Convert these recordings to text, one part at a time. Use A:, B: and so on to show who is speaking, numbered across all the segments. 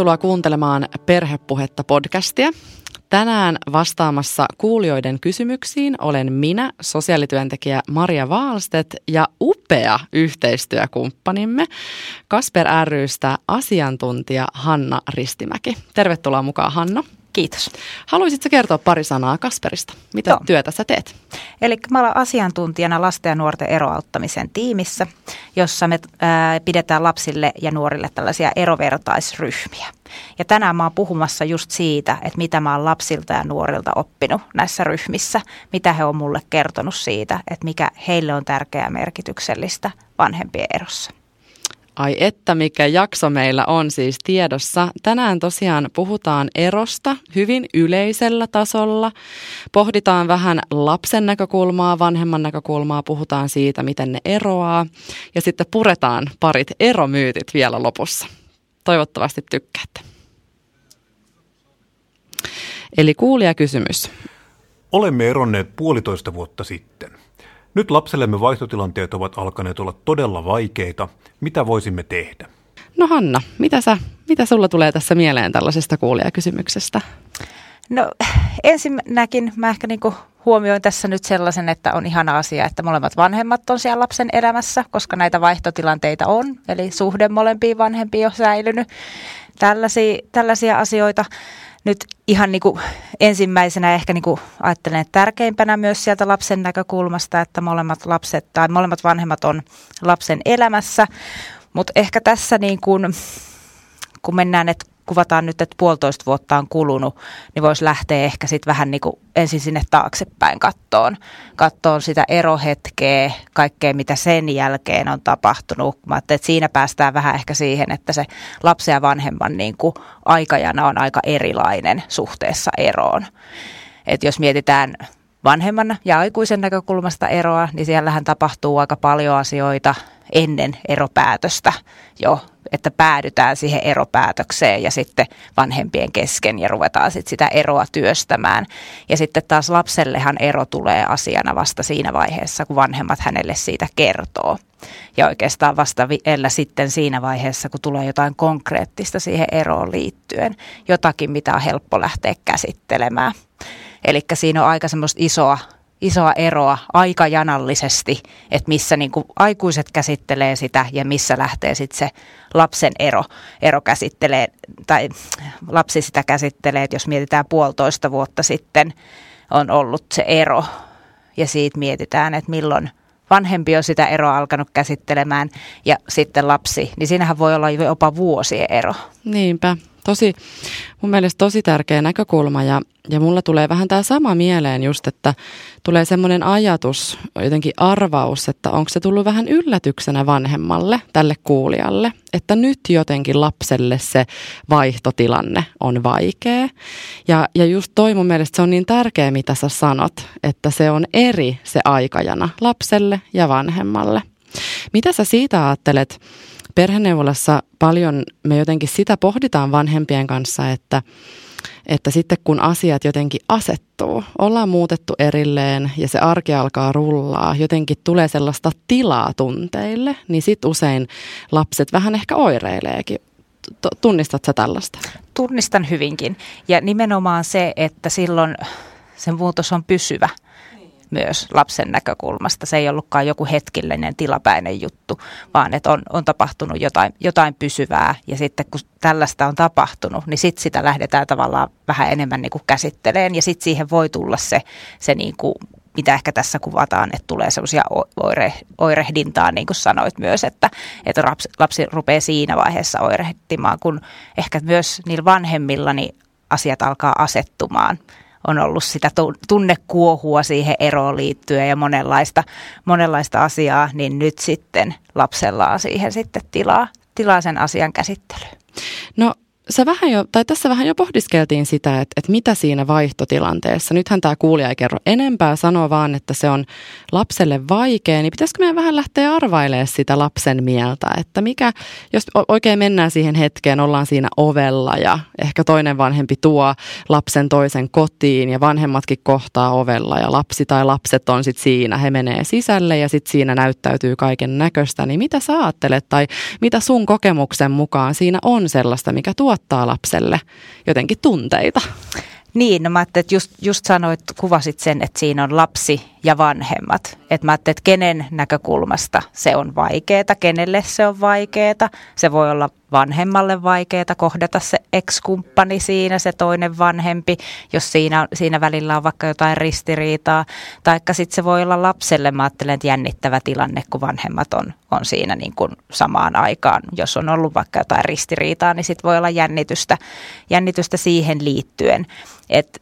A: Tervetuloa kuuntelemaan Perhepuhetta podcastia. Tänään vastaamassa kuulijoiden kysymyksiin olen minä, sosiaalityöntekijä Maria Vaalstedt ja upea yhteistyökumppanimme Kasper rystä asiantuntija Hanna Ristimäki. Tervetuloa mukaan Hanna.
B: Kiitos.
A: Haluaisitko kertoa pari sanaa Kasperista? Mitä Joo. työtä sä teet?
B: Eli mä olen asiantuntijana lasten ja nuorten eroauttamisen tiimissä, jossa me ää, pidetään lapsille ja nuorille tällaisia erovertaisryhmiä. Ja tänään mä oon puhumassa just siitä, että mitä mä oon lapsilta ja nuorilta oppinut näissä ryhmissä, mitä he on mulle kertonut siitä, että mikä heille on tärkeää merkityksellistä vanhempien erossa.
A: Ai että mikä jakso meillä on siis tiedossa. Tänään tosiaan puhutaan erosta hyvin yleisellä tasolla. Pohditaan vähän lapsen näkökulmaa, vanhemman näkökulmaa, puhutaan siitä, miten ne eroaa. Ja sitten puretaan parit eromyytit vielä lopussa. Toivottavasti tykkäätte. Eli kuulijakysymys.
C: Olemme eronneet puolitoista vuotta sitten. Nyt lapsellemme vaihtotilanteet ovat alkaneet olla todella vaikeita. Mitä voisimme tehdä?
A: No Hanna, mitä, sä, mitä sulla tulee tässä mieleen tällaisesta kuulijakysymyksestä?
B: No ensinnäkin mä ehkä niinku huomioin tässä nyt sellaisen, että on ihana asia, että molemmat vanhemmat on siellä lapsen elämässä, koska näitä vaihtotilanteita on. Eli suhde molempiin vanhempiin on säilynyt. Tällaisia, tällaisia asioita nyt ihan niin kuin ensimmäisenä ehkä niin kuin ajattelen, että tärkeimpänä myös sieltä lapsen näkökulmasta, että molemmat lapset tai molemmat vanhemmat on lapsen elämässä. Mutta ehkä tässä niin kuin, kun mennään, että kuvataan nyt, että puolitoista vuotta on kulunut, niin voisi lähteä ehkä sitten vähän niin kuin ensin sinne taaksepäin kattoon. Kattoon sitä erohetkeä, kaikkea mitä sen jälkeen on tapahtunut. Mä että siinä päästään vähän ehkä siihen, että se lapsen ja vanhemman niin kuin aikajana on aika erilainen suhteessa eroon. Et jos mietitään vanhemman ja aikuisen näkökulmasta eroa, niin siellähän tapahtuu aika paljon asioita ennen eropäätöstä jo, että päädytään siihen eropäätökseen ja sitten vanhempien kesken ja ruvetaan sitten sitä eroa työstämään. Ja sitten taas lapsellehan ero tulee asiana vasta siinä vaiheessa, kun vanhemmat hänelle siitä kertoo. Ja oikeastaan vasta vielä sitten siinä vaiheessa, kun tulee jotain konkreettista siihen eroon liittyen, jotakin, mitä on helppo lähteä käsittelemään. Eli siinä on aika semmoista isoa, isoa eroa aikajanallisesti, että missä niin kuin aikuiset käsittelee sitä ja missä lähtee sitten se lapsen ero, ero käsittelee, tai lapsi sitä käsittelee, että jos mietitään puolitoista vuotta sitten on ollut se ero ja siitä mietitään, että milloin vanhempi on sitä eroa alkanut käsittelemään ja sitten lapsi, niin siinähän voi olla jopa vuosien ero.
A: Niinpä, tosi, mun mielestä tosi tärkeä näkökulma ja, ja mulla tulee vähän tämä sama mieleen just, että tulee semmoinen ajatus, jotenkin arvaus, että onko se tullut vähän yllätyksenä vanhemmalle, tälle kuulijalle, että nyt jotenkin lapselle se vaihtotilanne on vaikea. Ja, ja just toi mun mielestä se on niin tärkeä, mitä sä sanot, että se on eri se aikajana lapselle ja vanhemmalle. Mitä sä siitä ajattelet? Perheneuvolassa paljon me jotenkin sitä pohditaan vanhempien kanssa, että, että sitten kun asiat jotenkin asettuu, ollaan muutettu erilleen ja se arki alkaa rullaa, jotenkin tulee sellaista tilaa tunteille, niin sitten usein lapset vähän ehkä oireileekin. Tunnistat sä tällaista?
B: Tunnistan hyvinkin. Ja nimenomaan se, että silloin se muutos on pysyvä – myös lapsen näkökulmasta. Se ei ollutkaan joku hetkellinen tilapäinen juttu, vaan että on, on tapahtunut jotain, jotain pysyvää. Ja sitten kun tällaista on tapahtunut, niin sitten sitä lähdetään tavallaan vähän enemmän niin kuin käsitteleen. Ja sitten siihen voi tulla se, se niin kuin mitä ehkä tässä kuvataan, että tulee semmoisia oire, oirehdintaa, niin kuin sanoit myös, että, että lapsi, lapsi rupeaa siinä vaiheessa oirehtimaan, kun ehkä myös niillä vanhemmilla niin asiat alkaa asettumaan on ollut sitä tunnekuohua siihen eroon liittyen ja monenlaista, monenlaista asiaa, niin nyt sitten lapsella on siihen sitten tilaa, tilaa sen asian käsittelyyn.
A: No sä vähän jo, tai tässä vähän jo pohdiskeltiin sitä, että, että mitä siinä vaihtotilanteessa, nythän tämä kuulija ei kerro enempää, sanoo vaan, että se on lapselle vaikea, niin pitäisikö meidän vähän lähteä arvailemaan sitä lapsen mieltä, että mikä, jos oikein mennään siihen hetkeen, ollaan siinä ovella ja ehkä toinen vanhempi tuo lapsen toisen kotiin ja vanhemmatkin kohtaa ovella ja lapsi tai lapset on sitten siinä, he menee sisälle ja sitten siinä näyttäytyy kaiken näköistä, niin mitä sä ajattelet tai mitä sun kokemuksen mukaan siinä on sellaista, mikä tuo tuottaa lapselle jotenkin tunteita.
B: Niin, no mä ajattelin, että just, just sanoit, kuvasit sen, että siinä on lapsi ja vanhemmat. Että mä ajattelin, että kenen näkökulmasta se on vaikeeta, kenelle se on vaikeeta. Se voi olla vanhemmalle vaikeeta kohdata se ex-kumppani siinä, se toinen vanhempi, jos siinä, siinä välillä on vaikka jotain ristiriitaa. Taikka sitten se voi olla lapselle, mä ajattelen, että jännittävä tilanne, kun vanhemmat on, on siinä niin kuin samaan aikaan. Jos on ollut vaikka jotain ristiriitaa, niin sitten voi olla jännitystä, jännitystä siihen liittyen. Että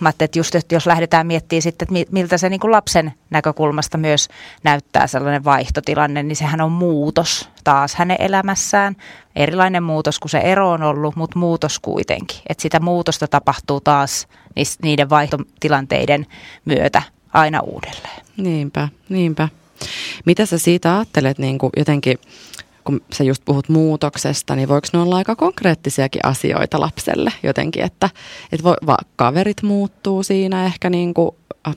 B: mä että just, että jos lähdetään miettimään sitten, että miltä se niin kuin lapsen näkökulmasta myös näyttää sellainen vaihtotilanne, niin sehän on muutos taas hänen elämässään. Erilainen muutos kuin se ero on ollut, mutta muutos kuitenkin. Että sitä muutosta tapahtuu taas niiden vaihtotilanteiden myötä aina uudelleen.
A: Niinpä, niinpä. Mitä sä siitä ajattelet niin kuin jotenkin kun sä just puhut muutoksesta, niin voiko ne olla aika konkreettisiakin asioita lapselle jotenkin, että, että voi, va, kaverit muuttuu siinä, ehkä, niin kuin, äh,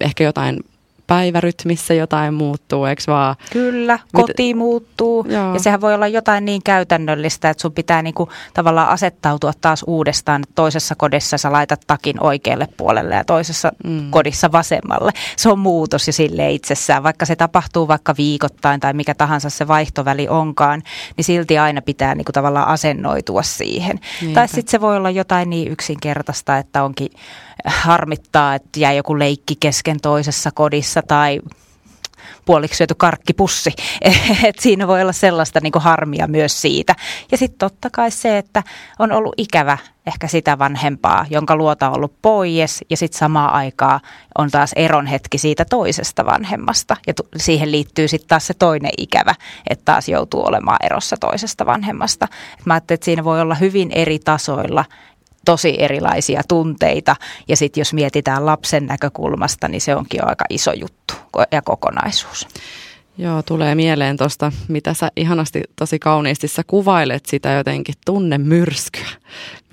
A: ehkä jotain päivärytmissä jotain muuttuu, eikö vaan?
B: Kyllä, koti Mit... muuttuu Joo. ja sehän voi olla jotain niin käytännöllistä, että sun pitää niinku tavallaan asettautua taas uudestaan, että toisessa kodissa sä laitat takin oikealle puolelle ja toisessa mm. kodissa vasemmalle. Se on muutos ja sille itsessään, vaikka se tapahtuu vaikka viikoittain tai mikä tahansa se vaihtoväli onkaan, niin silti aina pitää niinku tavallaan asennoitua siihen. Niinpä. Tai sitten se voi olla jotain niin yksinkertaista, että onkin harmittaa, että jää joku leikki kesken toisessa kodissa tai puoliksi syöty karkkipussi. Et siinä voi olla sellaista niin harmia myös siitä. Ja sitten totta kai se, että on ollut ikävä ehkä sitä vanhempaa, jonka luota on ollut pois ja sitten samaan aikaa on taas eron hetki siitä toisesta vanhemmasta. Ja t- siihen liittyy sitten taas se toinen ikävä, että taas joutuu olemaan erossa toisesta vanhemmasta. Et mä ajattelin, että siinä voi olla hyvin eri tasoilla tosi erilaisia tunteita. Ja sitten jos mietitään lapsen näkökulmasta, niin se onkin jo aika iso juttu ja kokonaisuus.
A: Joo, tulee mieleen tuosta, mitä sä ihanasti tosi kauniisti sä kuvailet sitä jotenkin tunnemyrskyä,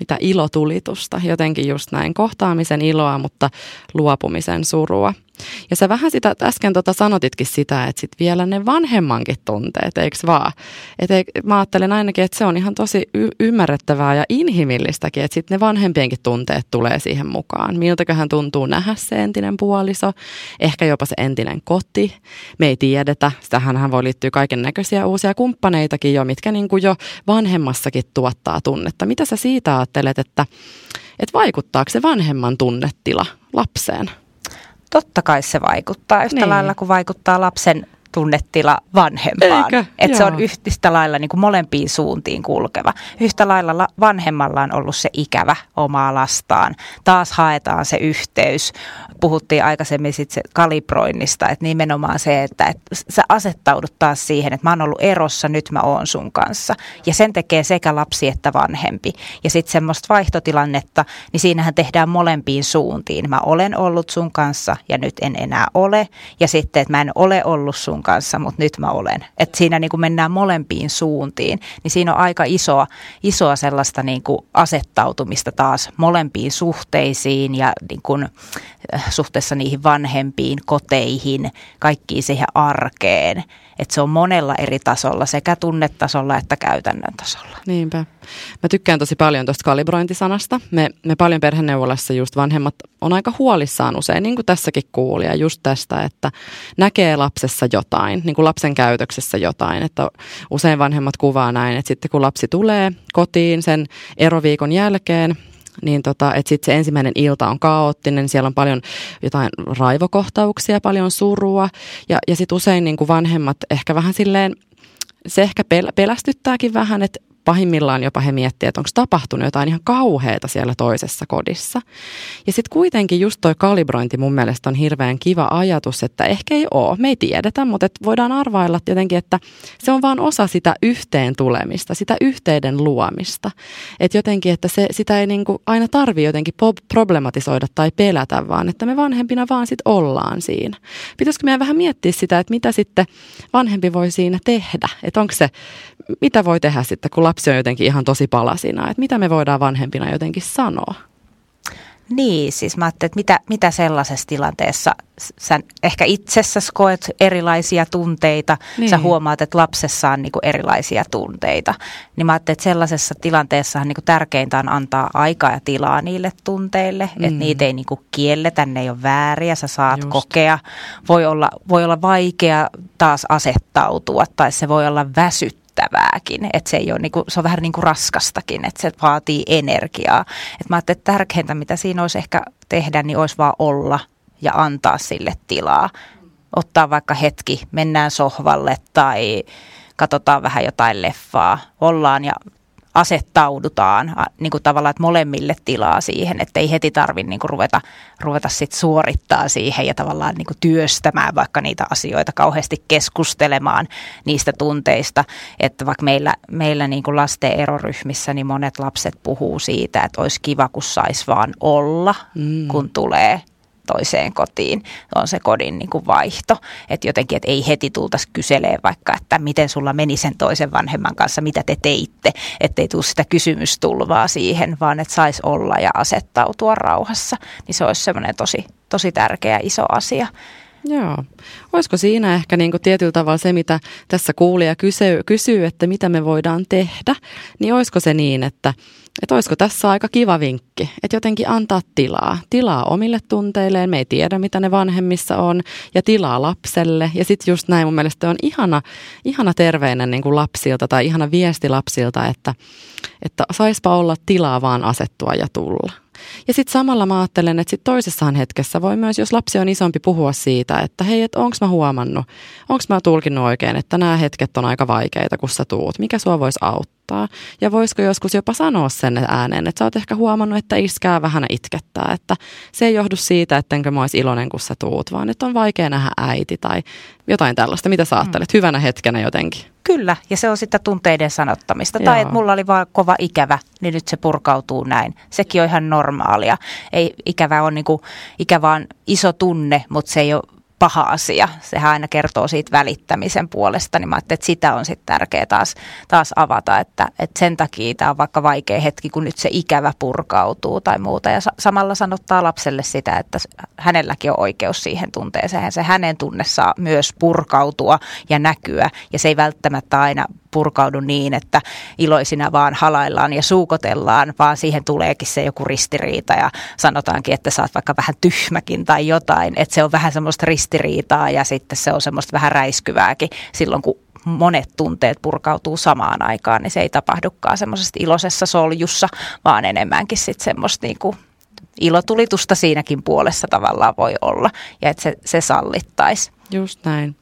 A: mitä ilotulitusta, jotenkin just näin kohtaamisen iloa, mutta luopumisen surua. Ja sä vähän sitä äsken tota sanotitkin sitä, että sit vielä ne vanhemmankin tunteet, eikö vaan? Et ei, mä ajattelen ainakin, että se on ihan tosi y- ymmärrettävää ja inhimillistäkin, että sitten ne vanhempienkin tunteet tulee siihen mukaan. Miltäköhän tuntuu nähdä se entinen puoliso, ehkä jopa se entinen koti. Me ei tiedetä, sitähän voi liittyä kaiken näköisiä uusia kumppaneitakin jo, mitkä niin kuin jo vanhemmassakin tuottaa tunnetta. Mitä sä siitä ajattelet, että, että vaikuttaako se vanhemman tunnetila lapseen?
B: Totta kai se vaikuttaa yhtä niin. lailla kuin vaikuttaa lapsen tunnetila vanhempaan. Että se on yhtä lailla niin kuin molempiin suuntiin kulkeva. Yhtä lailla vanhemmalla on ollut se ikävä omaa lastaan. Taas haetaan se yhteys. Puhuttiin aikaisemmin sit se kalibroinnista, että nimenomaan se, että, että sä asettaudut taas siihen, että mä oon ollut erossa, nyt mä oon sun kanssa. Ja sen tekee sekä lapsi että vanhempi. Ja sitten semmoista vaihtotilannetta, niin siinähän tehdään molempiin suuntiin. Mä olen ollut sun kanssa ja nyt en enää ole. Ja sitten, että mä en ole ollut sun kanssa, mutta nyt mä olen. Että siinä niin kuin mennään molempiin suuntiin, niin siinä on aika isoa, isoa sellaista niin kuin asettautumista taas molempiin suhteisiin ja niin kuin, äh, suhteessa niihin vanhempiin koteihin, kaikkiin siihen arkeen. Että se on monella eri tasolla, sekä tunnetasolla että käytännön tasolla.
A: Niinpä. Mä tykkään tosi paljon tuosta kalibrointisanasta. Me, me paljon perheneuvolassa just vanhemmat on aika huolissaan usein, niin kuin tässäkin kuulia, just tästä, että näkee lapsessa jotain, niin kuin lapsen käytöksessä jotain. Että usein vanhemmat kuvaa näin, että sitten kun lapsi tulee kotiin sen eroviikon jälkeen, niin tota, että sitten se ensimmäinen ilta on kaoottinen, siellä on paljon jotain raivokohtauksia, paljon surua ja, ja sitten usein niin kuin vanhemmat ehkä vähän silleen, se ehkä pel- pelästyttääkin vähän, että pahimmillaan jopa he miettivät, että onko tapahtunut jotain ihan kauheata siellä toisessa kodissa. Ja sitten kuitenkin just toi kalibrointi mun mielestä on hirveän kiva ajatus, että ehkä ei ole, me ei tiedetä, mutta et voidaan arvailla jotenkin, että se on vaan osa sitä yhteen tulemista, sitä yhteyden luomista. Että jotenkin, että se, sitä ei niinku aina tarvi jotenkin problematisoida tai pelätä, vaan että me vanhempina vaan sit ollaan siinä. Pitäisikö meidän vähän miettiä sitä, että mitä sitten vanhempi voi siinä tehdä? Että onko se, mitä voi tehdä sitten, kun lapsi on jotenkin ihan tosi palasina, että mitä me voidaan vanhempina jotenkin sanoa?
B: Niin, siis mä ajattelin, että mitä, mitä sellaisessa tilanteessa sä ehkä itsessäsi koet erilaisia tunteita, niin. sä huomaat, että lapsessa on niin erilaisia tunteita. Niin mä ajattelin, että sellaisessa tilanteessa niin tärkeintä on antaa aikaa ja tilaa niille tunteille, mm. että niitä ei niin kielletä, ne ei ole vääriä, sä saat Just. kokea. Voi olla, voi olla vaikea taas asettautua tai se voi olla väsyttävää ärsyttävääkin, että se, ei ole niinku, se on vähän niin kuin raskastakin, että se vaatii energiaa. Et mä ajattelin, että tärkeintä, mitä siinä olisi ehkä tehdä, niin olisi vaan olla ja antaa sille tilaa. Ottaa vaikka hetki, mennään sohvalle tai katsotaan vähän jotain leffaa, ollaan ja asettaudutaan niin kuin tavallaan, että molemmille tilaa siihen, että ei heti tarvitse niin ruveta, ruveta sit suorittaa siihen ja tavallaan niin kuin työstämään vaikka niitä asioita, kauheasti keskustelemaan niistä tunteista, että vaikka meillä, meillä niin kuin lasten eroryhmissä niin monet lapset puhuu siitä, että olisi kiva, kun saisi vaan olla, mm. kun tulee toiseen kotiin. On se kodin niin kuin vaihto. Että jotenkin, että ei heti tultaisi kyselee vaikka, että miten sulla meni sen toisen vanhemman kanssa, mitä te teitte. Että ei tule sitä kysymystulvaa siihen, vaan että saisi olla ja asettautua rauhassa. Niin se olisi semmoinen tosi, tosi tärkeä iso asia.
A: Joo. Olisiko siinä ehkä niin kuin tietyllä tavalla se, mitä tässä kuulija kysyy, kysyy, että mitä me voidaan tehdä, niin olisiko se niin, että, että olisiko tässä aika kiva vinkki, että jotenkin antaa tilaa. Tilaa omille tunteilleen, me ei tiedä mitä ne vanhemmissa on, ja tilaa lapselle. Ja sitten just näin mun mielestä on ihana, ihana terveinen niin kuin lapsilta tai ihana viesti lapsilta, että, että saispa olla tilaa vaan asettua ja tulla. Ja sitten samalla mä ajattelen, että sit toisessahan hetkessä voi myös, jos lapsi on isompi, puhua siitä, että hei, että onko mä huomannut, onko mä tulkinnut oikein, että nämä hetket on aika vaikeita, kun sä tuut, mikä sua voisi auttaa. Ja voisiko joskus jopa sanoa sen ääneen, että sä oot ehkä huomannut, että iskää vähän itkettää, että se ei johdu siitä, ettenkö mä olisi iloinen, kun sä tuut, vaan että on vaikea nähdä äiti tai jotain tällaista. Mitä sä ajattelet? Mm. Hyvänä hetkenä jotenkin.
B: Kyllä, ja se on sitä tunteiden sanottamista. Joo. Tai että mulla oli vaan kova ikävä, niin nyt se purkautuu näin. Sekin on ihan normaalia. Ei ikävä on niinku, ikävä on iso tunne, mutta se ei ole paha asia. Sehän aina kertoo siitä välittämisen puolesta, niin mä että sitä on sitten tärkeää taas, taas avata, että, että sen takia tämä on vaikka vaikea hetki, kun nyt se ikävä purkautuu tai muuta. Ja samalla sanottaa lapselle sitä, että hänelläkin on oikeus siihen tunteeseen. Se hänen tunne saa myös purkautua ja näkyä, ja se ei välttämättä aina purkaudu niin, että iloisina vaan halaillaan ja suukotellaan, vaan siihen tuleekin se joku ristiriita ja sanotaankin, että sä oot vaikka vähän tyhmäkin tai jotain, että se on vähän semmoista ristiriitaa ja sitten se on semmoista vähän räiskyvääkin silloin, kun monet tunteet purkautuu samaan aikaan, niin se ei tapahdukaan semmoisesta iloisessa soljussa, vaan enemmänkin sitten semmoista niin kuin ilotulitusta siinäkin puolessa tavallaan voi olla ja että se, se sallittaisi.
A: Just näin.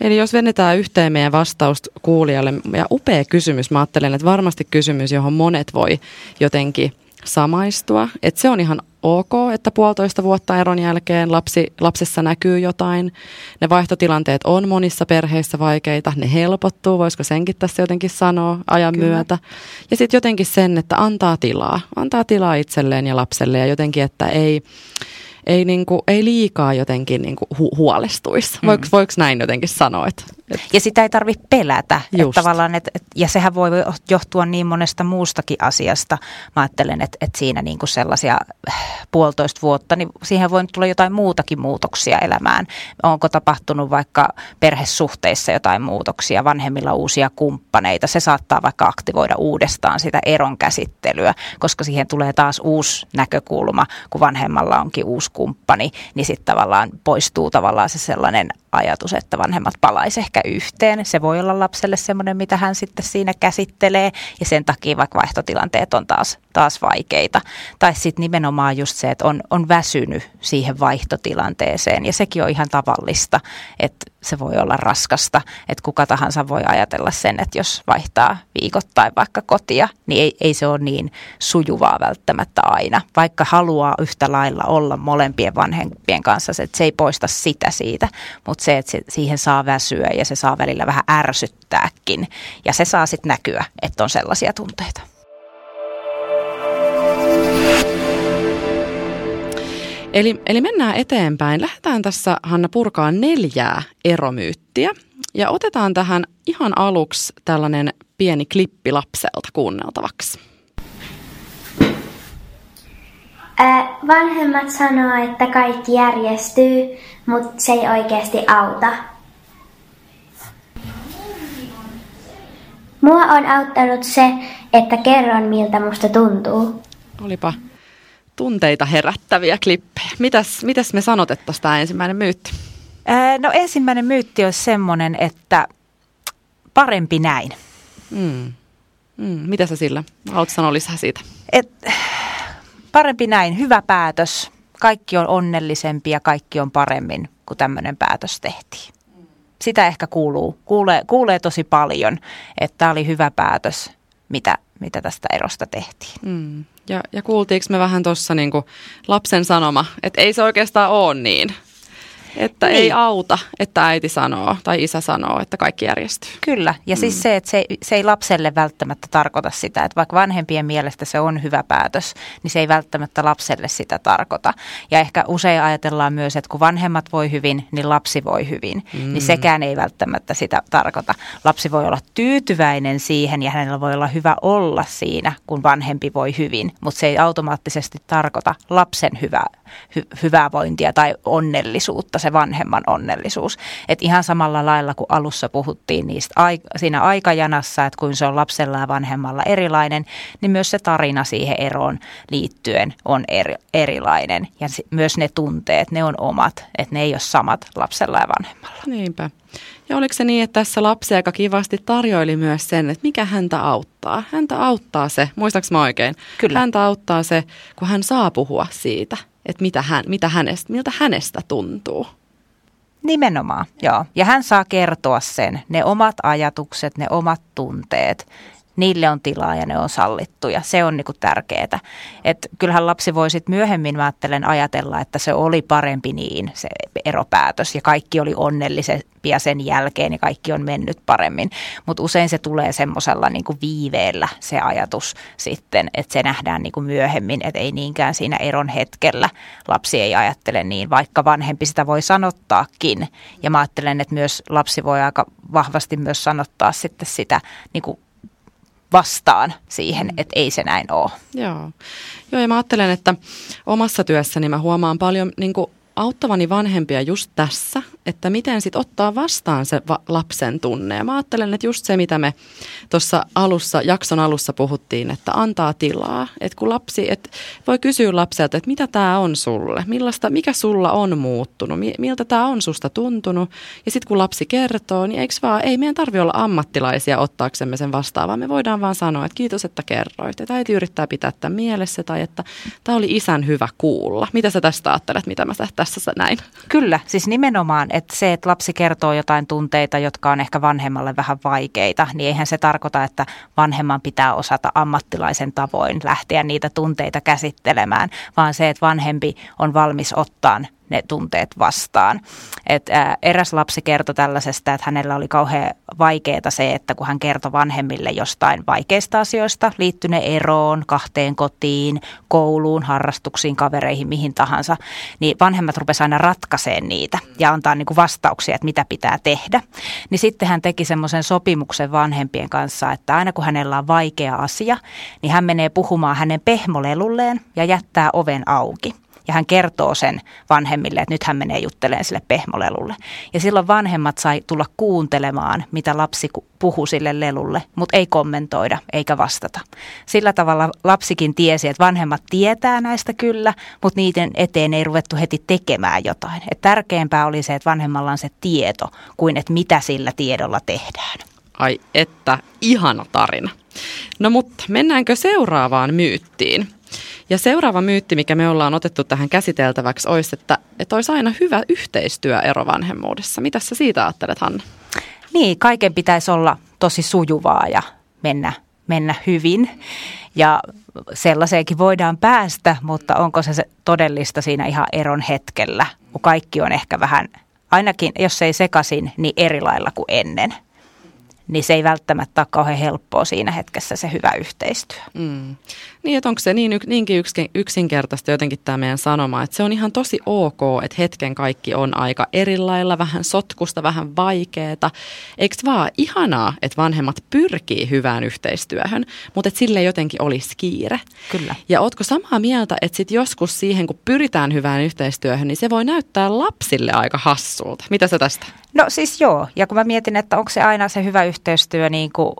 A: Eli jos vennetään yhteen meidän vastausta kuulijalle, ja upea kysymys, mä ajattelen, että varmasti kysymys, johon monet voi jotenkin samaistua. Että se on ihan ok, että puolitoista vuotta eron jälkeen lapsi, lapsessa näkyy jotain. Ne vaihtotilanteet on monissa perheissä vaikeita, ne helpottuu, voisiko senkin tässä jotenkin sanoa ajan Kyllä. myötä. Ja sitten jotenkin sen, että antaa tilaa, antaa tilaa itselleen ja lapselle ja jotenkin, että ei ei, niinku, ei liikaa jotenkin niinku hu- huolestuisi. Mm. Voiko, voiko näin jotenkin sanoa? Että,
B: et... Ja sitä ei tarvitse pelätä. Että tavallaan, et, et, ja sehän voi johtua niin monesta muustakin asiasta. Mä ajattelen, että et siinä niinku sellaisia äh, puolitoista vuotta, niin siihen voi tulla jotain muutakin muutoksia elämään. Onko tapahtunut vaikka perhesuhteissa jotain muutoksia, vanhemmilla uusia kumppaneita. Se saattaa vaikka aktivoida uudestaan sitä eron käsittelyä, koska siihen tulee taas uusi näkökulma, kun vanhemmalla onkin uusi kumppani, niin sitten tavallaan poistuu tavallaan se sellainen ajatus, että vanhemmat palaisi ehkä yhteen. Se voi olla lapselle semmoinen, mitä hän sitten siinä käsittelee ja sen takia vaikka vaihtotilanteet on taas, taas vaikeita. Tai sitten nimenomaan just se, että on, on väsynyt siihen vaihtotilanteeseen ja sekin on ihan tavallista, että se voi olla raskasta, että kuka tahansa voi ajatella sen, että jos vaihtaa viikoittain vaikka kotia, niin ei, ei se ole niin sujuvaa välttämättä aina. Vaikka haluaa yhtä lailla olla molempien vanhempien kanssa, että se ei poista sitä siitä, mutta se, että se, siihen saa väsyä ja se saa välillä vähän ärsyttääkin ja se saa sitten näkyä, että on sellaisia tunteita.
A: Eli, eli mennään eteenpäin. Lähdetään tässä, Hanna, purkaa neljää eromyyttiä. Ja otetaan tähän ihan aluksi tällainen pieni klippi lapselta kuunneltavaksi.
D: vanhemmat sanoo, että kaikki järjestyy, mutta se ei oikeasti auta. Mua on auttanut se, että kerron miltä musta tuntuu.
A: Olipa tunteita herättäviä klippejä. Mitäs, mitäs me sanotettaisiin tämä ensimmäinen myytti?
B: Ää, no ensimmäinen myytti olisi semmoinen, että parempi näin.
A: Mm. Mm. Mitä sä sillä? Haluatko sanoa lisää siitä?
B: Et, parempi näin, hyvä päätös. Kaikki on onnellisempi ja kaikki on paremmin, kun tämmöinen päätös tehtiin. Sitä ehkä kuuluu, kuulee, kuulee tosi paljon, että tämä oli hyvä päätös, mitä, mitä tästä erosta tehtiin.
A: Mm. Ja, ja kuultiinko me vähän tuossa niinku lapsen sanoma, että ei se oikeastaan ole niin? Että niin. ei auta, että äiti sanoo tai isä sanoo, että kaikki järjestyy.
B: Kyllä, ja siis mm. siis se, että se, se ei lapselle välttämättä tarkoita sitä, että vaikka vanhempien mielestä se on hyvä päätös, niin se ei välttämättä lapselle sitä tarkoita. Ja ehkä usein ajatellaan myös, että kun vanhemmat voi hyvin, niin lapsi voi hyvin, niin mm. niin sekään ei välttämättä sitä tarkoita. Lapsi voi olla tyytyväinen siihen ja hänellä voi olla hyvä olla siinä, kun vanhempi voi hyvin, mutta se ei automaattisesti tarkoita lapsen hyvää, hy, hyvää vointia tai onnellisuutta se vanhemman onnellisuus. Et ihan samalla lailla kuin alussa puhuttiin niistä siinä aikajanassa, että kun se on lapsella ja vanhemmalla erilainen, niin myös se tarina siihen eroon liittyen on eri, erilainen. Ja myös ne tunteet, ne on omat, että ne ei ole samat lapsella ja vanhemmalla.
A: Niinpä. Ja oliko se niin, että tässä lapsi aika kivasti tarjoili myös sen, että mikä häntä auttaa? Häntä auttaa se, muistaaks mä oikein?
B: Kyllä.
A: Häntä auttaa se, kun hän saa puhua siitä että mitä hän, mitä hänestä, miltä hänestä tuntuu.
B: Nimenomaan, joo. Ja hän saa kertoa sen, ne omat ajatukset, ne omat tunteet, niille on tilaa ja ne on sallittuja. Se on niinku tärkeää. Et kyllähän lapsi voi sitten myöhemmin, mä ajattelen, ajatella, että se oli parempi niin, se eropäätös. Ja kaikki oli onnellisempia sen jälkeen ja kaikki on mennyt paremmin. Mutta usein se tulee semmoisella niinku viiveellä se ajatus sitten, että se nähdään niinku myöhemmin. Että ei niinkään siinä eron hetkellä lapsi ei ajattele niin, vaikka vanhempi sitä voi sanottaakin. Ja mä ajattelen, että myös lapsi voi aika vahvasti myös sanottaa sitten sitä niinku vastaan siihen, mm. että ei se näin ole.
A: Joo. Joo, ja mä ajattelen, että omassa työssäni mä huomaan paljon niin kuin auttavani vanhempia just tässä, että miten sitten ottaa vastaan se va- lapsen tunne. Ja mä ajattelen, että just se, mitä me tuossa alussa, jakson alussa puhuttiin, että antaa tilaa. Että kun lapsi, että voi kysyä lapselta, että mitä tämä on sulle, millaista, mikä sulla on muuttunut, miltä tämä on susta tuntunut. Ja sitten kun lapsi kertoo, niin eikö vaan, ei meidän tarvi olla ammattilaisia ottaaksemme sen vastaan, vaan me voidaan vaan sanoa, että kiitos, että kerroit. Että äiti yrittää pitää tämän mielessä tai että tämä oli isän hyvä kuulla. Mitä sä tästä ajattelet, mitä mä tässä näin?
B: Kyllä, siis nimenomaan että se, että lapsi kertoo jotain tunteita, jotka on ehkä vanhemmalle vähän vaikeita, niin eihän se tarkoita, että vanhemman pitää osata ammattilaisen tavoin lähteä niitä tunteita käsittelemään, vaan se, että vanhempi on valmis ottaa ne tunteet vastaan. Et, ää, eräs lapsi kertoi tällaisesta, että hänellä oli kauhean vaikeaa se, että kun hän kertoi vanhemmille jostain vaikeista asioista, liittyneen eroon, kahteen kotiin, kouluun, harrastuksiin, kavereihin, mihin tahansa, niin vanhemmat rupesivat aina ratkaiseen niitä ja antaa niin vastauksia, että mitä pitää tehdä. Niin sitten hän teki semmoisen sopimuksen vanhempien kanssa, että aina kun hänellä on vaikea asia, niin hän menee puhumaan hänen pehmolelulleen ja jättää oven auki ja hän kertoo sen vanhemmille, että nyt hän menee juttelemaan sille pehmolelulle. Ja silloin vanhemmat sai tulla kuuntelemaan, mitä lapsi puhuu sille lelulle, mutta ei kommentoida eikä vastata. Sillä tavalla lapsikin tiesi, että vanhemmat tietää näistä kyllä, mutta niiden eteen ei ruvettu heti tekemään jotain. Et tärkeämpää oli se, että vanhemmalla on se tieto, kuin että mitä sillä tiedolla tehdään.
A: Ai että, ihana tarina. No mutta mennäänkö seuraavaan myyttiin? Ja seuraava myytti, mikä me ollaan otettu tähän käsiteltäväksi, olisi, että, että olisi aina hyvä yhteistyö erovanhemmuudessa. Mitä sä siitä ajattelet, Hanna?
B: Niin, kaiken pitäisi olla tosi sujuvaa ja mennä, mennä hyvin. Ja sellaiseenkin voidaan päästä, mutta onko se, se todellista siinä ihan eron hetkellä, kun kaikki on ehkä vähän, ainakin jos ei sekaisin, niin eri lailla kuin ennen. niin se ei välttämättä ole kauhean helppoa siinä hetkessä se hyvä yhteistyö.
A: Mm. Niin, että onko se niin, niinkin yksinkertaista jotenkin tämä meidän sanoma, että se on ihan tosi ok, että hetken kaikki on aika erilailla, vähän sotkusta, vähän vaikeeta. Eikö vaan ihanaa, että vanhemmat pyrkii hyvään yhteistyöhön, mutta että sille jotenkin olisi kiire.
B: Kyllä.
A: Ja ootko samaa mieltä, että sit joskus siihen, kun pyritään hyvään yhteistyöhön, niin se voi näyttää lapsille aika hassulta. Mitä sä tästä?
B: No siis joo, ja kun mä mietin, että onko se aina se hyvä yhteistyö niin kuin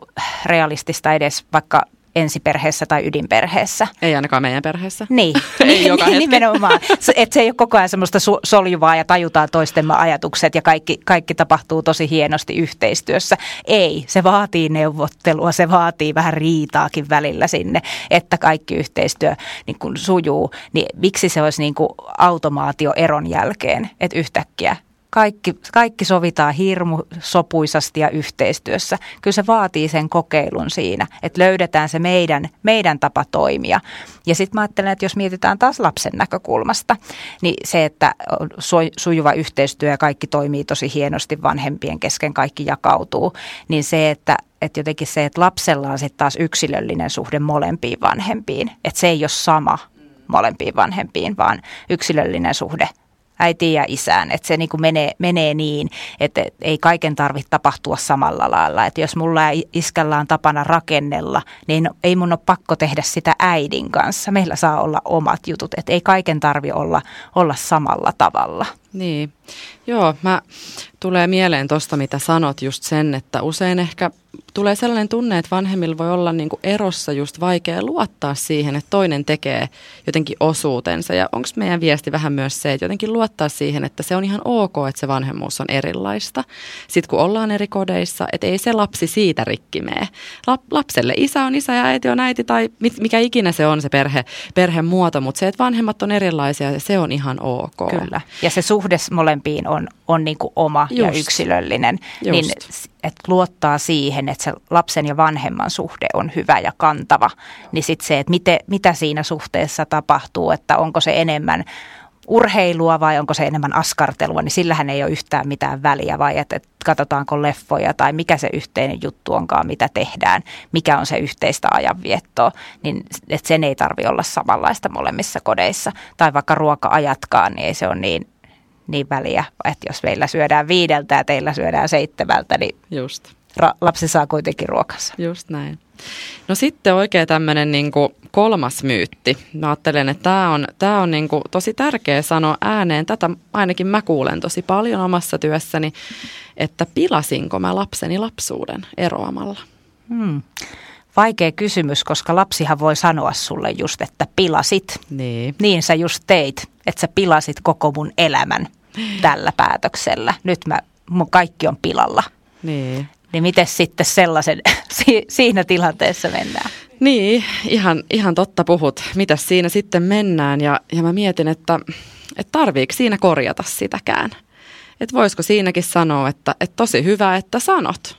B: realistista edes vaikka ensiperheessä tai ydinperheessä.
A: Ei ainakaan meidän perheessä.
B: Niin,
A: Ei joka
B: niin nimenomaan. Että se ei ole koko ajan semmoista soljuvaa ja tajutaan toistemme ajatukset ja kaikki, kaikki tapahtuu tosi hienosti yhteistyössä. Ei, se vaatii neuvottelua, se vaatii vähän riitaakin välillä sinne, että kaikki yhteistyö niin kun sujuu. Niin miksi se olisi niin kuin automaatio eron jälkeen, että yhtäkkiä kaikki, kaikki sovitaan hirmu sopuisasti ja yhteistyössä. Kyllä se vaatii sen kokeilun siinä, että löydetään se meidän, meidän tapa toimia. Ja sitten mä ajattelen, että jos mietitään taas lapsen näkökulmasta, niin se, että sujuva yhteistyö ja kaikki toimii tosi hienosti vanhempien kesken, kaikki jakautuu, niin se, että että jotenkin se, että lapsella on sitten taas yksilöllinen suhde molempiin vanhempiin, että se ei ole sama molempiin vanhempiin, vaan yksilöllinen suhde – äitiin ja isään. Että se niin kuin menee, menee niin, että ei kaiken tarvitse tapahtua samalla lailla. Että jos mulla iskällä on tapana rakennella, niin ei mun ole pakko tehdä sitä äidin kanssa. Meillä saa olla omat jutut, että ei kaiken tarvi olla, olla samalla tavalla.
A: Niin, joo, mä tulee mieleen tuosta, mitä sanot, just sen, että usein ehkä tulee sellainen tunne, että vanhemmilla voi olla niin kuin erossa just vaikea luottaa siihen, että toinen tekee jotenkin osuutensa. Ja onko meidän viesti vähän myös se, että jotenkin luottaa siihen, että se on ihan ok, että se vanhemmuus on erilaista. Sitten kun ollaan eri kodeissa, että ei se lapsi siitä rikki mene. Lapselle isä on isä ja äiti on äiti tai mikä ikinä se on se perhe, perhemuoto, mutta se, että vanhemmat on erilaisia, se on ihan ok.
B: Kyllä. Ja se suhde molempiin on, on niin kuin oma Just. ja yksilöllinen. Just. Niin että luottaa siihen, että se lapsen ja vanhemman suhde on hyvä ja kantava, niin sitten se, että miten, mitä siinä suhteessa tapahtuu, että onko se enemmän urheilua vai onko se enemmän askartelua, niin sillähän ei ole yhtään mitään väliä, vai että, että katsotaanko leffoja tai mikä se yhteinen juttu onkaan, mitä tehdään, mikä on se yhteistä ajanviettoa, niin että sen ei tarvi olla samanlaista molemmissa kodeissa. Tai vaikka ruoka-ajatkaan, niin ei se ole niin niin väliä, että jos meillä syödään viideltä ja teillä syödään seitsemältä, niin
A: Just.
B: Ra- lapsi saa kuitenkin ruokansa.
A: Just näin. No sitten oikein tämmöinen niin kolmas myytti. Mä ajattelen, että tämä on, tää on niin kuin tosi tärkeä sanoa ääneen. Tätä ainakin mä kuulen tosi paljon omassa työssäni, että pilasinko mä lapseni lapsuuden eroamalla. Hmm.
B: Vaikea kysymys, koska lapsihan voi sanoa sulle just, että pilasit.
A: Niin.
B: Niin sä just teit, että sä pilasit koko mun elämän tällä päätöksellä. Nyt mä, mun kaikki on pilalla.
A: Niin.
B: Niin miten sitten sellaisen, siinä tilanteessa mennään?
A: Niin, ihan, ihan totta puhut. Mitä siinä sitten mennään? Ja, ja mä mietin, että, että tarviiko siinä korjata sitäkään? Että voisiko siinäkin sanoa, että, että tosi hyvä, että sanot,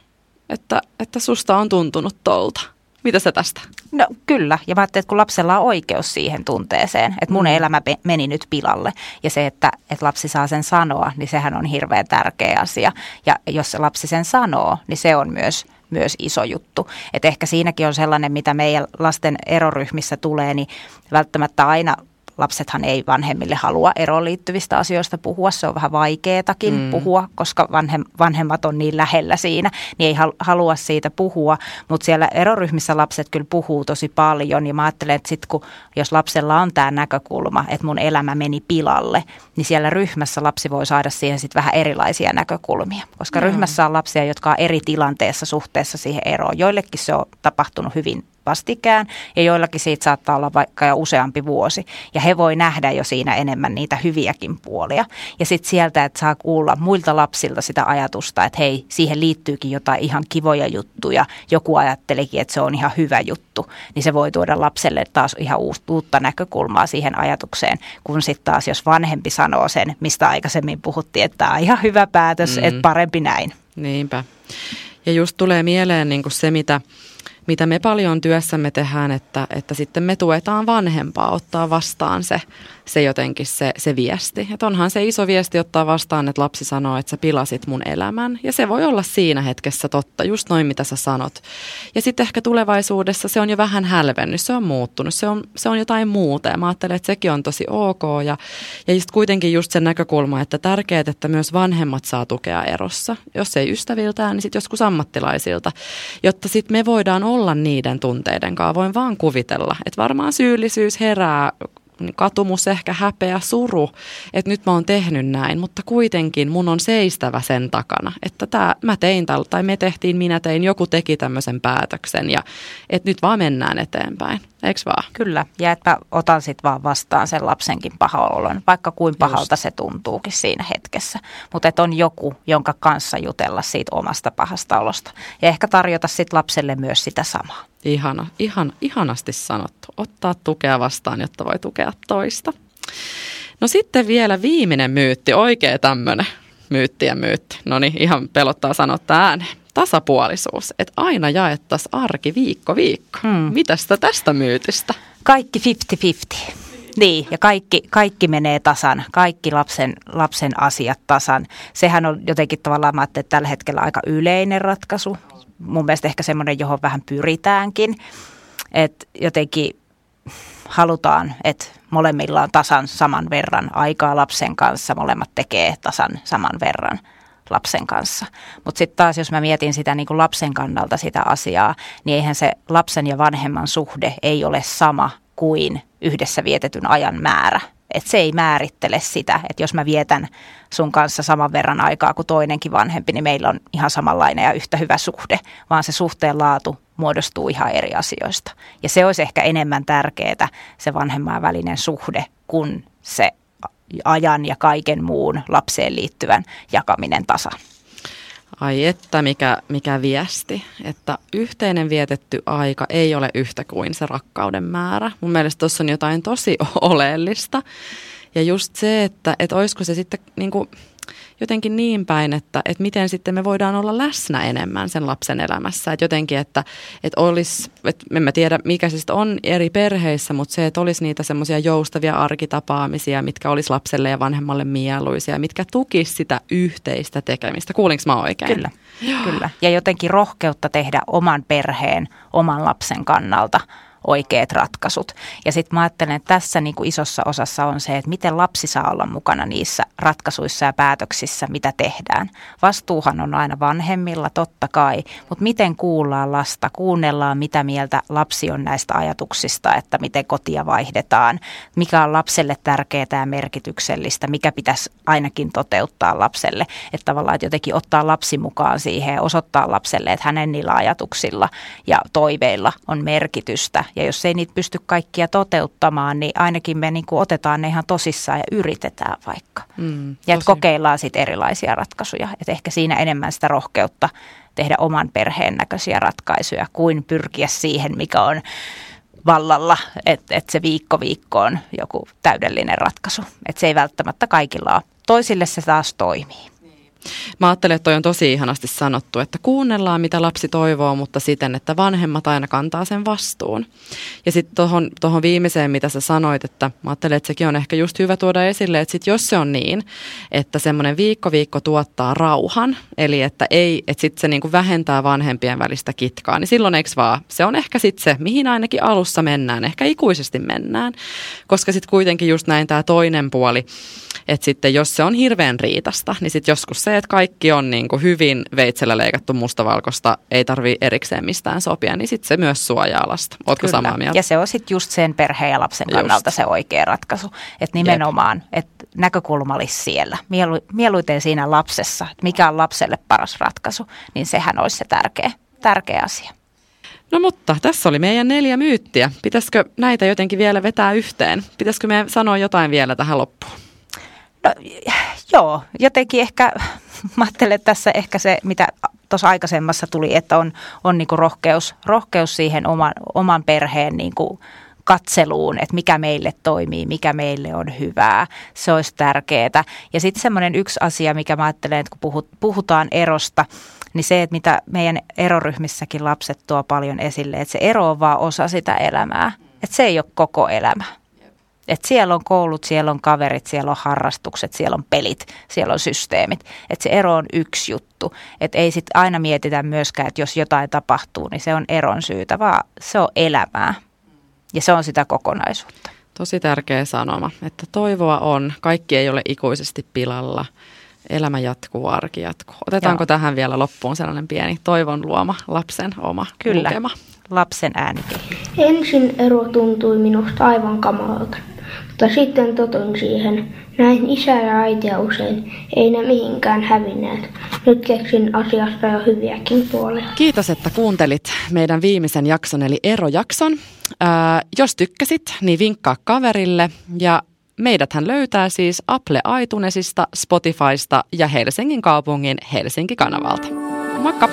A: että, että susta on tuntunut tolta. Mitä sä tästä?
B: No kyllä, ja mä ajattelin, että kun lapsella on oikeus siihen tunteeseen, että mun mm. elämä meni nyt pilalle, ja se, että, että lapsi saa sen sanoa, niin sehän on hirveän tärkeä asia. Ja jos se lapsi sen sanoo, niin se on myös myös iso juttu. Et ehkä siinäkin on sellainen, mitä meidän lasten eroryhmissä tulee, niin välttämättä aina lapsethan ei vanhemmille halua eroon liittyvistä asioista puhua. Se on vähän vaikeatakin mm. puhua, koska vanhem, vanhemmat on niin lähellä siinä, niin ei halua siitä puhua. Mutta siellä eroryhmissä lapset kyllä puhuu tosi paljon ja mä ajattelen, että sit kun, jos lapsella on tämä näkökulma, että mun elämä meni pilalle, niin siellä ryhmässä lapsi voi saada siihen sitten vähän erilaisia näkökulmia. Koska mm. ryhmässä on lapsia, jotka on eri tilanteessa suhteessa siihen eroon. Joillekin se on tapahtunut hyvin vastikään ja joillakin siitä saattaa olla vaikka jo useampi vuosi. Ja he voi nähdä jo siinä enemmän niitä hyviäkin puolia. Ja sitten sieltä, että saa kuulla muilta lapsilta sitä ajatusta, että hei, siihen liittyykin jotain ihan kivoja juttuja. Joku ajattelikin, että se on ihan hyvä juttu. Niin se voi tuoda lapselle taas ihan uutta näkökulmaa siihen ajatukseen, kun sitten taas jos vanhempi sanoo sen, mistä aikaisemmin puhuttiin, että tämä on ihan hyvä päätös, mm. että parempi näin.
A: Niinpä. Ja just tulee mieleen niin kuin se, mitä mitä me paljon työssämme tehdään, että, että sitten me tuetaan vanhempaa ottaa vastaan se, se jotenkin se, se viesti. Että onhan se iso viesti ottaa vastaan, että lapsi sanoo, että sä pilasit mun elämän. Ja se voi olla siinä hetkessä totta, just noin mitä sä sanot. Ja sitten ehkä tulevaisuudessa se on jo vähän hälvennyt, se on muuttunut, se on, se on jotain muuta. Ja mä ajattelen, että sekin on tosi ok. Ja, ja just kuitenkin just sen näkökulma, että tärkeää, että myös vanhemmat saa tukea erossa. Jos ei ystäviltään, niin sitten joskus ammattilaisilta. Jotta sitten me voidaan olla niiden tunteiden kanssa. Voin vaan kuvitella, että varmaan syyllisyys herää katumus, ehkä häpeä, suru, että nyt mä oon tehnyt näin, mutta kuitenkin mun on seistävä sen takana, että tää, mä tein tällä, tai me tehtiin, minä tein, joku teki tämmöisen päätöksen ja että nyt vaan mennään eteenpäin, eikö vaan?
B: Kyllä, ja että otan sitten vaan vastaan sen lapsenkin pahaolon, vaikka kuin pahalta Just. se tuntuukin siinä hetkessä, mutta että on joku, jonka kanssa jutella siitä omasta pahasta olosta ja ehkä tarjota sitten lapselle myös sitä samaa.
A: Ihana, ihan, ihanasti sanottu. Ottaa tukea vastaan, jotta voi tukea toista. No sitten vielä viimeinen myytti, oikea tämmöinen myytti ja myytti. No niin, ihan pelottaa sanottaa ääneen. Tasapuolisuus, että aina jaettaisiin arki viikko viikko. Hmm. Mitäs tästä myytistä?
B: Kaikki 50-50. Niin, ja kaikki, kaikki menee tasan, kaikki lapsen, lapsen asiat tasan. Sehän on jotenkin tavallaan, mä että tällä hetkellä aika yleinen ratkaisu mun mielestä ehkä semmoinen, johon vähän pyritäänkin. Että jotenkin halutaan, että molemmilla on tasan saman verran aikaa lapsen kanssa, molemmat tekee tasan saman verran lapsen kanssa. Mutta sitten taas, jos mä mietin sitä niin kuin lapsen kannalta sitä asiaa, niin eihän se lapsen ja vanhemman suhde ei ole sama kuin yhdessä vietetyn ajan määrä. Et se ei määrittele sitä, että jos mä vietän sun kanssa saman verran aikaa kuin toinenkin vanhempi, niin meillä on ihan samanlainen ja yhtä hyvä suhde, vaan se suhteen laatu muodostuu ihan eri asioista. Ja se olisi ehkä enemmän tärkeää, se vanhemman välinen suhde, kuin se ajan ja kaiken muun lapseen liittyvän jakaminen tasan.
A: Ai että mikä, mikä viesti, että yhteinen vietetty aika ei ole yhtä kuin se rakkauden määrä. Mun mielestä tuossa on jotain tosi oleellista. Ja just se, että, että olisiko se sitten niin kuin jotenkin niin päin, että, että miten sitten me voidaan olla läsnä enemmän sen lapsen elämässä. Että jotenkin, että, että olisi, että en mä tiedä mikä se on eri perheissä, mutta se, että olisi niitä semmoisia joustavia arkitapaamisia, mitkä olisi lapselle ja vanhemmalle mieluisia, mitkä tukisi sitä yhteistä tekemistä. Kuulinko mä oikein?
B: Kyllä, kyllä. Ja jotenkin rohkeutta tehdä oman perheen, oman lapsen kannalta – oikeat ratkaisut. Ja sitten mä ajattelen, että tässä niin kuin isossa osassa on se, että miten lapsi saa olla mukana niissä ratkaisuissa ja päätöksissä, mitä tehdään. Vastuuhan on aina vanhemmilla, totta kai, mutta miten kuullaan lasta, kuunnellaan mitä mieltä lapsi on näistä ajatuksista, että miten kotia vaihdetaan, mikä on lapselle tärkeää ja merkityksellistä, mikä pitäisi ainakin toteuttaa lapselle. Että tavallaan että jotenkin ottaa lapsi mukaan siihen ja osoittaa lapselle, että hänen niillä ajatuksilla ja toiveilla on merkitystä ja jos ei niitä pysty kaikkia toteuttamaan, niin ainakin me niin kuin otetaan ne ihan tosissaan ja yritetään vaikka. Mm, ja että kokeillaan sitten erilaisia ratkaisuja. Että ehkä siinä enemmän sitä rohkeutta tehdä oman perheen näköisiä ratkaisuja kuin pyrkiä siihen, mikä on vallalla, että, että se viikko viikko on joku täydellinen ratkaisu. Että se ei välttämättä kaikilla ole. Toisille se taas toimii.
A: Mä ajattelen, että toi on tosi ihanasti sanottu, että kuunnellaan mitä lapsi toivoo, mutta siten, että vanhemmat aina kantaa sen vastuun. Ja sitten tuohon tohon viimeiseen, mitä sä sanoit, että mä ajattelen, että sekin on ehkä just hyvä tuoda esille, että sit jos se on niin, että semmoinen viikko viikko tuottaa rauhan, eli että ei, että sitten se niinku vähentää vanhempien välistä kitkaa, niin silloin eikö vaan, se on ehkä sitten se, mihin ainakin alussa mennään, ehkä ikuisesti mennään, koska sitten kuitenkin just näin tämä toinen puoli, että sitten jos se on hirveän riitasta, niin sitten joskus se, että kaikki on niin kuin hyvin veitsellä leikattu mustavalkoista, ei tarvi erikseen mistään sopia, niin sitten se myös suojaa lasta. Ootko Kyllä. samaa mieltä?
B: Ja se on sitten just sen perheen ja lapsen kannalta just. se oikea ratkaisu. Että nimenomaan, että näkökulma olisi siellä. Mielu, mieluiten siinä lapsessa, että mikä on lapselle paras ratkaisu, niin sehän olisi se tärkeä, tärkeä asia.
A: No mutta tässä oli meidän neljä myyttiä. Pitäisikö näitä jotenkin vielä vetää yhteen? Pitäisikö me sanoa jotain vielä tähän loppuun?
B: No, joo, jotenkin ehkä, mä ajattelen, että tässä ehkä se, mitä tuossa aikaisemmassa tuli, että on, on niinku rohkeus, rohkeus siihen oman, oman perheen niinku katseluun, että mikä meille toimii, mikä meille on hyvää. Se olisi tärkeää. Ja sitten semmoinen yksi asia, mikä mä ajattelen, että kun puhutaan erosta, niin se, että mitä meidän eroryhmissäkin lapset tuo paljon esille, että se ero on vaan osa sitä elämää. Että se ei ole koko elämä. Et siellä on koulut, siellä on kaverit, siellä on harrastukset, siellä on pelit, siellä on systeemit. Et se ero on yksi juttu. Et ei sit aina mietitä myöskään, että jos jotain tapahtuu, niin se on eron syytä, vaan se on elämää. Ja se on sitä kokonaisuutta.
A: Tosi tärkeä sanoma, että toivoa on. Kaikki ei ole ikuisesti pilalla. Elämä jatkuu, arki jatkuu. Otetaanko Joo. tähän vielä loppuun sellainen pieni toivon luoma lapsen oma
B: Kyllä.
A: lukema?
B: lapsen ääni.
E: Ensin ero tuntui minusta aivan kamalalta, mutta sitten totuin siihen. Näin isä ja äitiä usein, ei ne mihinkään hävinneet. Nyt keksin asiasta jo hyviäkin puolia.
A: Kiitos, että kuuntelit meidän viimeisen jakson eli erojakson. Ää, jos tykkäsit, niin vinkkaa kaverille ja Meidäthän löytää siis Apple iTunesista, Spotifysta ja Helsingin kaupungin Helsinki-kanavalta. Moikka!